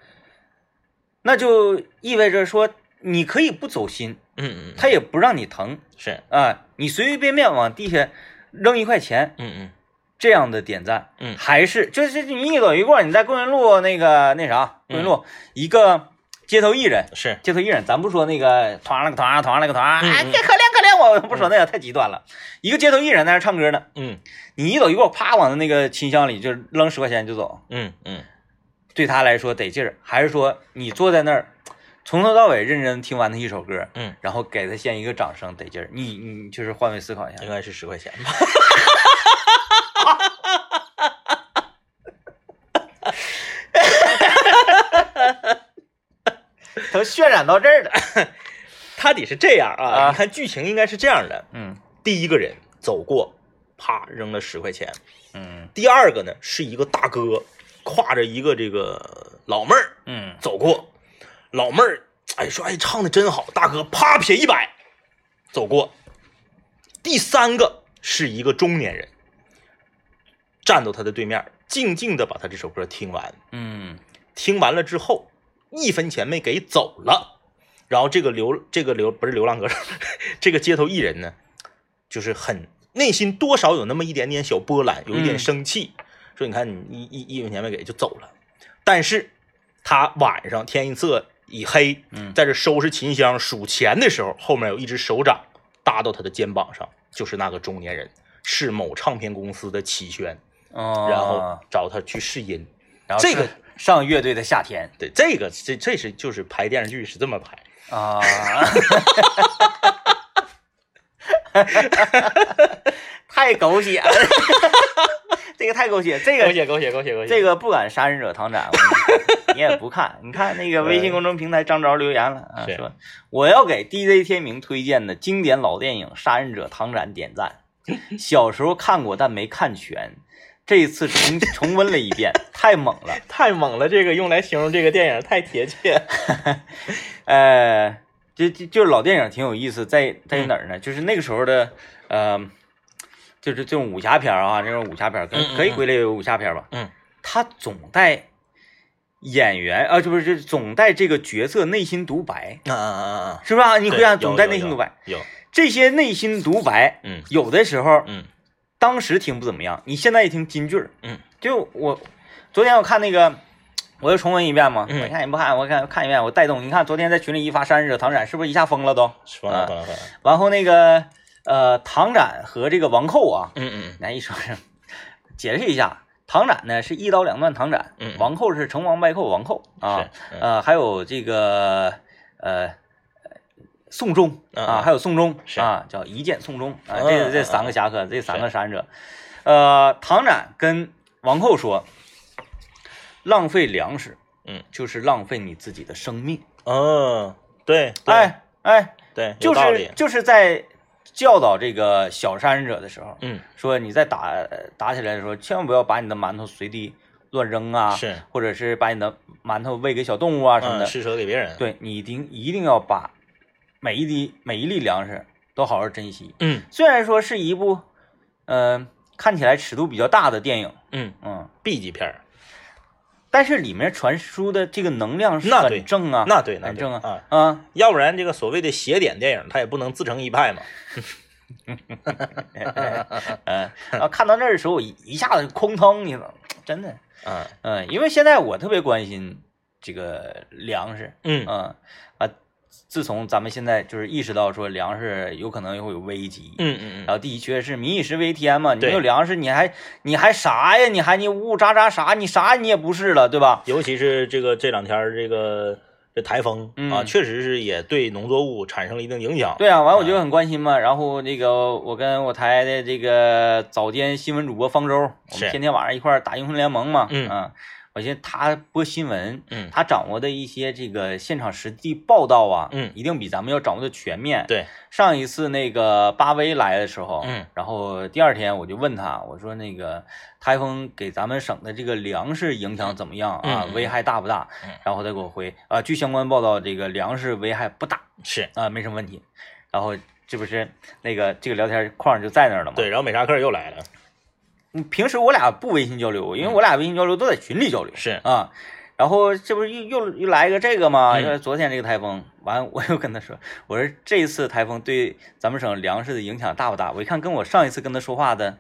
那就意味着说你可以不走心，嗯嗯，他也不让你疼。是，啊，你随随便便往地下扔一块钱，嗯嗯。这样的点赞，嗯。还是就是你一走一过，你在公园路那个那啥，公园路、嗯一个街头艺人，是，街头艺人，咱不说那个团了个团，团了个团，啊哎，嗯。这可怜可怜，我不说那个太极端了。一个街头艺人在那唱歌呢，嗯。你一走一过，啪往那个琴箱里就扔十块钱就走，嗯嗯。对他来说得劲儿，还是说你坐在那儿，从头到尾认真听完他一首歌，嗯，然后给他先一个掌声，得劲儿。你你就是换位思考一下应，该是十块钱吧？都渲染到这儿了。他得是这样啊，啊你看剧情应该是这样的：嗯第一个人走过，啪扔了十块钱；嗯第二个呢是一个大哥挎着一个这个老妹儿嗯走过，老妹儿哎说哎唱的真好，大哥啪撇一百走过。第三个是一个中年人，站到他的对面，静静的把他这首歌听完。嗯听完了之后，一分钱没给走了。然后这个流这个流不是流浪歌手，这个街头艺人呢，就是很内心多少有那么一点点小波澜，有一点嗯生气，说你看你一一一分钱没给就走了。但是他晚上天一色一黑，嗯在这收拾琴箱数钱的时候，后面有一只手掌搭到他的肩膀上，就是那个中年人，是某唱片公司的齐宣，哦，然后找他去试音。然后这个上乐队的夏天对，这个这这是就是拍电视剧是这么拍。啊，太狗血了，这个太狗血，这个狗血狗血狗血狗血！这个不敢杀人者唐斩，我跟你也不看。你看那个微信公众平台张昭留言了啊，说我要给 DJ 天明推荐的经典老电影《杀人者唐展》点赞。小时候看过，但没看全，这一次重 重温了一遍，太猛了。太猛了，这个用来形容这个电影太贴切。呃，就就就是老电影挺有意思，在在于哪儿呢？就是那个时候的，呃，就是这种武侠片儿啊，这种武侠片可以归类为武侠片吧。嗯，他总带演员啊，这不是就总带这个角色内心独白，啊啊啊啊！是吧？你对回想总带内心独白，有，这些内心独白嗯有的时候嗯当时听不怎么样，你现在一听金句儿，嗯，就我昨天我看那个我又重温一遍嘛。嗯我看你不看，我看看一遍，我带动。你看昨天在群里一发山惹唐展，是不是一下疯了都？疯了疯了疯了，完后那个呃，唐展和这个王寇啊，嗯嗯来一说是解释一下，唐斩呢是一刀两断唐斩，嗯嗯。王寇是成王败寇王寇啊，嗯。呃，还有这个呃。宋忠啊，还有宋忠是。啊，叫一剑宋忠啊，嗯这这嗯三个侠客，这三个杀人者，呃，唐展跟王寇说，浪费粮食，嗯，就是浪费你自己的生命。嗯，对，对。哎哎，对，就是就是在教导这个小山者的时候，嗯。说你在打打起来的时候，千万不要把你的馒头随地乱扔啊，是，或者是把你的馒头喂给小动物啊什么嗯，的。施舍给别人，，对你一定一定要把每一滴每一粒粮食都好好珍惜。嗯。虽然说是一部，呃，看起来尺度比较大的电影，嗯。嗯，，B 级片儿，但是里面传输的这个能量是很正啊，那对那很正啊，啊，啊，要不然这个所谓的邪典电影，它也不能自成一派嘛，嗯，啊，看到那儿的时候，我一一下子空腾，你知道吗，真的，嗯嗯，因为现在我特别关心这个粮食，嗯。嗯啊，自从咱们现在就是意识到说粮食有可能会有危机，嗯嗯嗯然后地缺是民以食为天嘛，你对没有粮食，你还你还啥呀？你还你呜呜喳喳啥？你啥你也不是了，对吧？尤其是这个这两天这个这台风嗯啊，确实是也对农作物产生了一定影响。对啊，完我就很关心嘛。然后那个我跟我台的这个早间新闻主播方舟，我是们天天晚上一块打英雄联盟嘛，嗯啊，我寻思他播新闻，嗯他掌握的一些这个现场实地报道啊，嗯一定比咱们要掌握的全面。对，上一次那个巴威来的时候，嗯，然后第二天我就问他，我说那个台风给咱们省的这个粮食影响怎么样啊？危害大不大？嗯然后他给我回啊，据相关报道，这个粮食危害不大是啊，没什么问题。然后这不是那个这个聊天框就在那儿了吗？对，然后美沙克又来了，嗯，平时我俩不微信交流，因为我俩微信交流都在群里交流。是啊，然后这不是又又又来一个这个吗？昨天这个台风，完我又跟他说，我说这次台风对咱们省粮食的影响大不大？我一看跟我上一次跟他说话的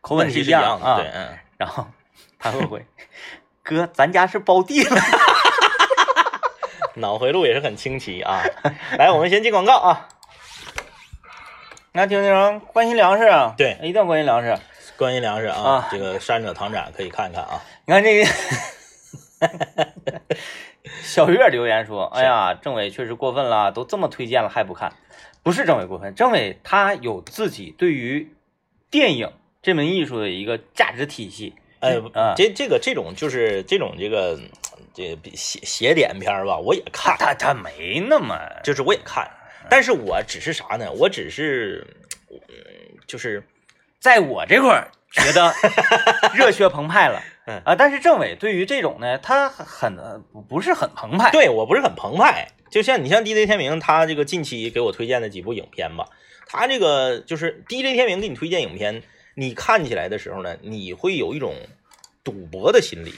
口吻是一样的，样啊。对，嗯，然后他会回，哥，咱家是包地了。脑回路也是很清奇啊。来，我们先进广告啊。那听听关心粮食啊，对一定要关心粮食。关于粮食啊啊，这个山者唐展可以看看啊。你看这个 小月留言说：“哎呀，政委确实过分了，都这么推荐了还不看，不是政委过分，政委他有自己对于电影这门艺术的一个价值体系。哎啊，这这个这种就是这种这个这个邪邪典片吧，我也看，他他没那么就是我也看，但是我只是啥呢？我只是，嗯，就是在我这块儿觉得 热血澎湃了，嗯啊，但是政委对于这种呢，他很不不是很澎湃。对我不是很澎湃。就像你像 DJ 天明，他这个近期给我推荐的几部影片吧，他这个就是 DJ 天明给你推荐影片，你看起来的时候呢，你会有一种赌博的心理，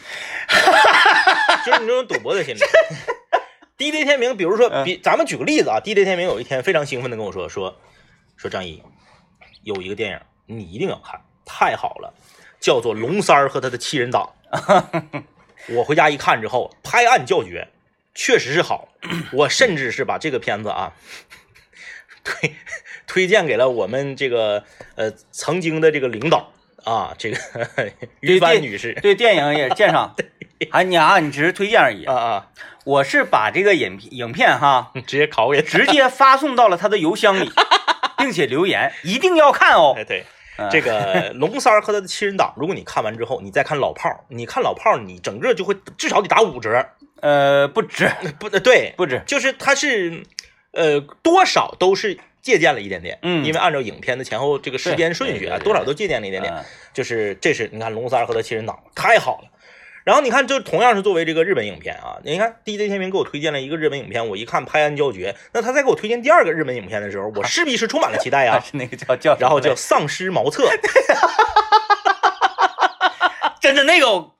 就是你这种赌博的心理。DJ 天明，比如说，嗯比咱们举个例子啊，DJ 天明有一天非常兴奋的跟我说，说说张一有一个电影你一定要看，太好了，叫做《龙三儿和他的七人党 》。我回家一看之后，拍案叫绝，确实是好。我甚至是把这个片子啊推推荐给了我们这个呃曾经的这个领导啊，这个于帆女士对电影也鉴赏，还你啊，你只是推荐而已啊。啊，我是把这个影影片哈 直接拷给直接发送到了他的邮箱里，并且留言一定要看哦哎。对。嗯这个龙三儿和他的七人党，如果你看完之后，你再看老炮儿，你看老炮儿，你整个就会至少得打五折。呃不止不，呃对，不止，就是它是，呃，多少都是借鉴了一点点，嗯因为按照影片的前后这个时间顺序啊，多少都借鉴了一点点。嗯就是这是你看龙三儿和他七人党太好了。然后你看，就同样是作为这个日本影片啊，你看 DJ 天明给我推荐了一个日本影片，我一看拍案叫绝。那他再给我推荐第二个日本影片的时候，我势必是充满了期待啊、是 那个叫叫然后叫丧尸茅厕，真的那个我，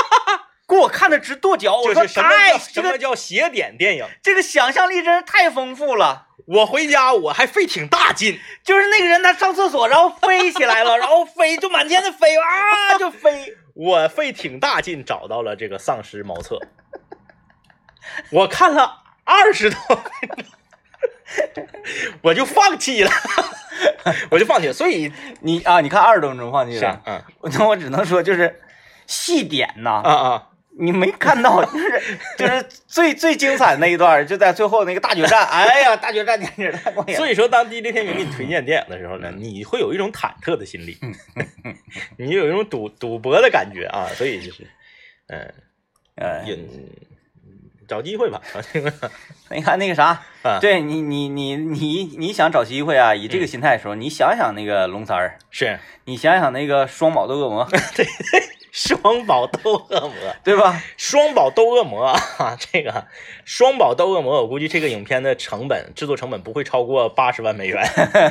给我看的直跺脚。我说就是什么太叫什么这个叫邪典电影？这个想象力真是太丰富了。我回家我还费挺大劲，就是那个人他上厕所，然后飞起来了，然后飞就满天的飞啊，就飞。我费挺大劲找到了这个丧尸茅厕，我看了二十多分钟，我就放弃了，我就放弃了。所以你啊，你看二十多分钟放弃了，嗯。那我只能说就是细点呐，啊啊，你没看到，就是就是最最精彩的那一段，就在最后那个大决战，哎呀，大决战简直太过瘾了。所以说，当 DJ 天明给你推荐电影的时候呢，你会有一种忐忑的心理，你有一种赌赌博的感觉啊。所以就是，嗯、呃，也找机会吧，找机会吧。你看那个啥，啊对你你你你你想找机会啊，以这个心态的时候，你想想那个龙三儿，是你想想那个双宝的恶魔，双宝斗恶魔，对吧？双宝斗恶魔啊！这个双宝斗恶魔，我估计这个影片的成本制作成本不会超过八十万美元。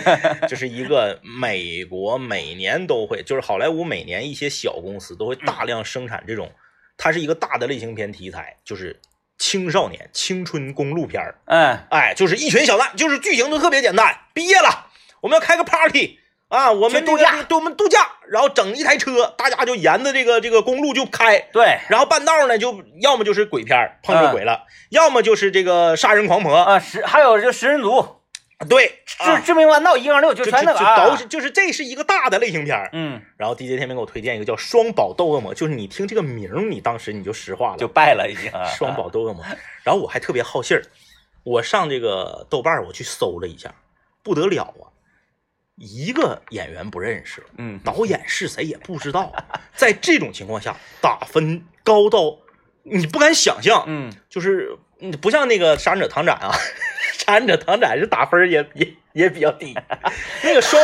这是一个美国每年都会，就是好莱坞每年一些小公司都会大量生产这种，它是一个大的类型片题材，就是青少年青春公路片儿。哎，哎，就是一群小蛋，就是剧情都特别简单。毕业了，我们要开个 party 啊，我们度假对，我们度假，然后整一台车，大家就沿着这个这个公路就开，对然后半道呢，就要么就是鬼片碰着鬼了，要么就是这个杀人狂魔。啊，食还有就食人族，对，致啊致命弯道一杠六，就就全那个都啊是就是这是一个大的类型片儿。嗯，然后 DJ 天明给我推荐一个叫《双宝斗恶魔》，就是你听这个名儿，你当时你就石化了，就败了已经啊。双宝斗恶魔。然后我还特别好信儿，我上这个豆瓣我去搜了一下，不得了啊，一个演员不认识，嗯，导演是谁也不知道。在这种情况下，打分高到你不敢想象，嗯，就是嗯不像那个杀人者唐展啊，杀人者唐展是打分也也也比较低，那个双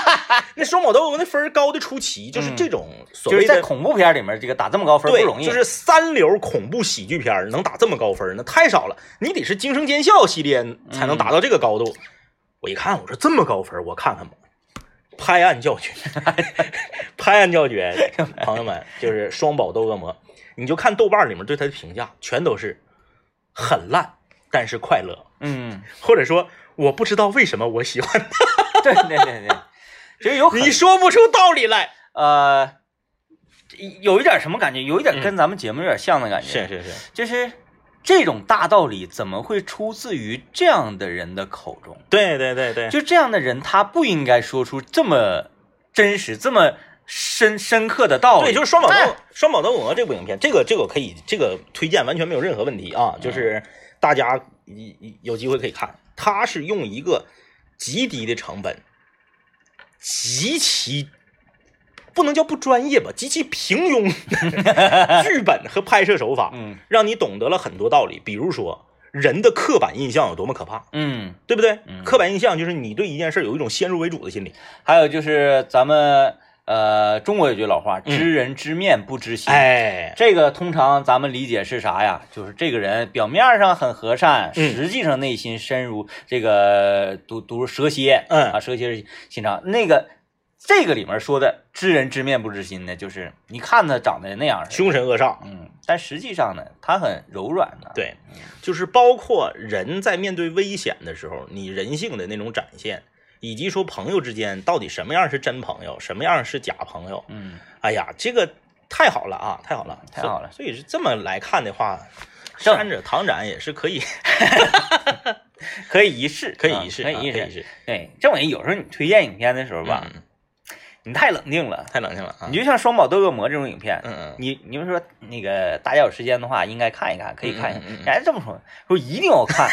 那双宝斗恶魔那分高的出奇，就是这种所就是谓。在恐怖片里面，这个打这么高分对不容易。就是三流恐怖喜剧片能打这么高分，那太少了。你得是《惊声尖笑》系列才能达到这个高度。我一看，我说这么高分，我看看吧。拍案叫绝，拍案叫绝，朋友们，就是双宝斗恶魔，你就看豆瓣里面对他的评价，全都是很烂，但是快乐，嗯，或者说我不知道为什么我喜欢他，对对对对，就是有你说不出道理来。呃，有一点什么感觉？有一点跟咱们节目有点像的感觉，是是是，就是这种大道理怎么会出自于这样的人的口中？对对对对，就这样的人，他不应该说出这么真实、这么深深刻的道理。对，就是双宝斗哎双宝斗恶魔这部影片，这个这个可以，这个推荐完全没有任何问题啊，就是大家一一有机会可以看，他是用一个极低的成本，极其不能叫不专业吧，极其平庸 剧本和拍摄手法，嗯让你懂得了很多道理，比如说人的刻板印象有多么可怕，嗯，对不对？嗯刻板印象就是你对一件事有一种先入为主的心理，还有就是咱们呃中国有句老话，嗯知人知面不知心。哎，这个通常咱们理解是啥呀？就是这个人表面上很和善，嗯实际上内心深如这个毒毒蛇蝎，嗯啊，蛇蝎是心肠。那个这个里面说的知人知面不知心呢，就是你看他长得那样，凶神恶煞，嗯，但实际上呢，他很柔软的。，对，就是包括人在面对危险的时候，你人性的那种展现，以及说朋友之间到底什么样是真朋友，什么样是假朋友。嗯，哎呀，这个太好了啊，太好了，太好了所以。是这么来看的话，正山者唐展也是可以，可以一试，可以一试，啊可以一试。啊可以一试，对，政委有时候你推荐影片的时候吧，嗯你太冷静了。太冷静了啊你。就像《双宝斗恶魔》这种影片，嗯嗯，你你们说那个大家有时间的话，应该看一看，可以看一看。嗯嗯嗯嗯人家这么说，说一定要看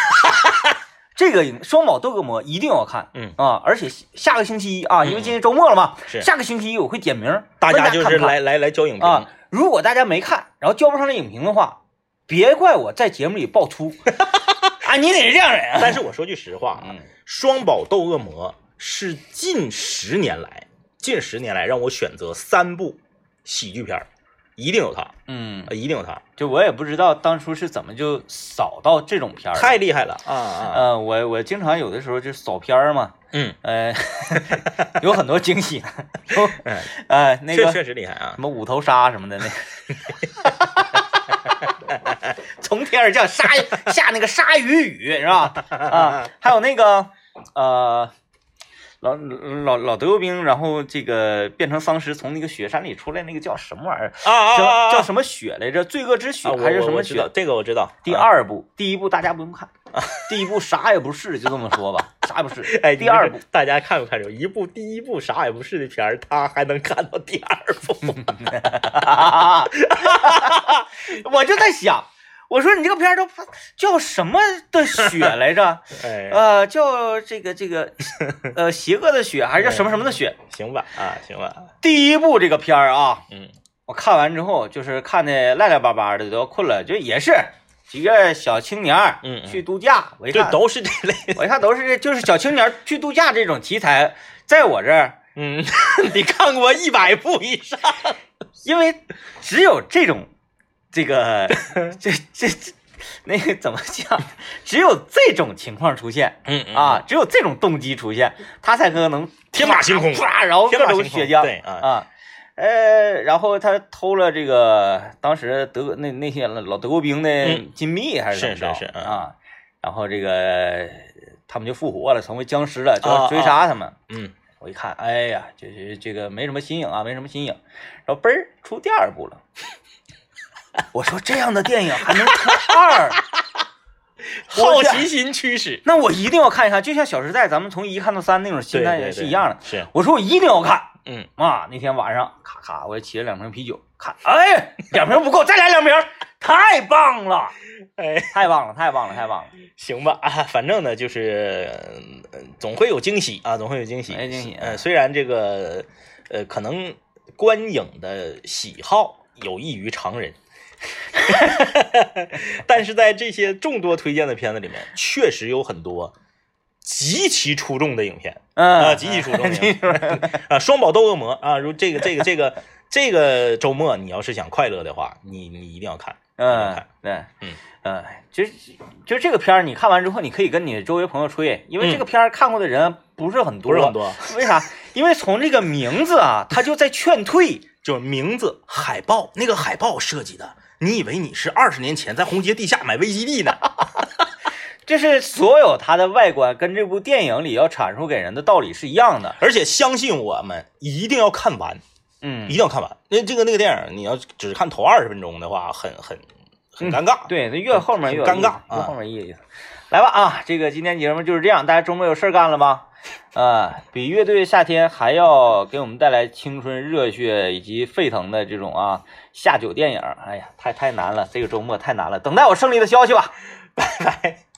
这个《双宝斗恶魔》，一定要看。嗯啊，而且下个星期一啊，嗯因为今天周末了嘛，是下个星期一我会点名，大家就是来来来交影评啊。如果大家没看，然后交不上来影评的话，别怪我在节目里爆粗 啊！你得是这样人啊。但是我说句实话啊，嗯双宝斗恶魔是近十年来，近十年来让我选择三部喜剧片儿，一定有它，嗯，呃一定有它，就我也不知道当初是怎么就扫到这种片儿。太厉害了啊啊！呃，我我经常有的时候就扫片儿嘛，嗯呃，有很多惊喜的，有嗯，呃那个确确实厉害啊什！么五头鲨什么的那，从天而降鲨下那个鲨鱼雨是吧？啊，还有那个呃，老老老德国兵，然后这个变成丧尸，从那个雪山里出来，那个叫什么玩意儿？啊啊叫啊啊！叫什么雪来着？罪恶之雪还是什么雪？这个我知道。第啊，二部，第一部大家不用看，第一部啥也不是，就这么说吧，啥也不是。哎，第二部，大家看没看着？一部第一部啥也不是的片儿，他还能看到第二部。我就在想，我说你这个片儿都叫什么的雪 来着？哎，呃，叫这个这个呃邪恶的雪还是叫什么什么的雪？行吧，啊，行吧，第一部这个片儿啊，嗯我看完之后就是看的赖赖巴巴的，都要困了，就也是几个小青年儿嗯嗯去度假，我一看这都是这类。我一看都是就是小青年儿去度假这种题材，在我这儿，嗯，你看过一百部以上。因为只有这种这个 这这这那个怎么讲，只有这种情况出现。嗯嗯啊，，只有这种动机出现，他才可能天马行空唰，然后各种血浆，对啊啊，呃，然后他偷了这个当时德那那些老德国兵的嗯金币还是怎么着是是是嗯啊，然后这个他们就复活了，成为僵尸了，就追杀他们。嗯，我一看，哎呀，就是这个没什么新颖啊，没什么新颖，然后嘣儿出第二部了。我说这样的电影还能出二？好奇心驱使，那我一定要看一看，就像《小时代》，咱们从一看到三那种心态对对对是一样的。是，我说我一定要看嗯，啊！那天晚上，咔咔，我起了两瓶啤酒，看，哎，两瓶不够，再来两瓶，太棒了，哎，太棒了，太棒了，太棒了！行吧，啊，反正呢，就是、呃总会有惊喜啊，总会有惊喜，哎惊喜呃，虽然这个呃，可能观影的喜好有异于常人。但是在这些众多推荐的片子里面，确实有很多极其出众的影片。嗯。啊，极其出众的影片。啊，《双宝斗恶魔》啊，如这个这个这个这个周末你要是想快乐的话，你你一定要看，嗯，对，嗯。嗯，就是就是这个片儿，你看完之后，你可以跟你周围朋友吹，因为嗯这个片儿看过的人不是很多，不是很多，为啥？因为从这个名字啊，他就在劝退。就是名字海报那个海报设计的，你以为你是二十年前在红街地下买微基地呢？这是所有它的外观跟这部电影里要阐述给人的道理是一样的。而且相信我们一定要看完，嗯一定要看完。那这个那个电影，你要只看头二十分钟的话，很很很尴尬。对，那越后面越尴尬后面越有意思。来吧啊，这个今天节目就是这样，大家周末有事儿干了吗？啊，比乐队夏天还要给我们带来青春热血以及沸腾的这种啊下酒电影。哎呀，太太难了，这个周末太难了，等待我胜利的消息吧。拜拜。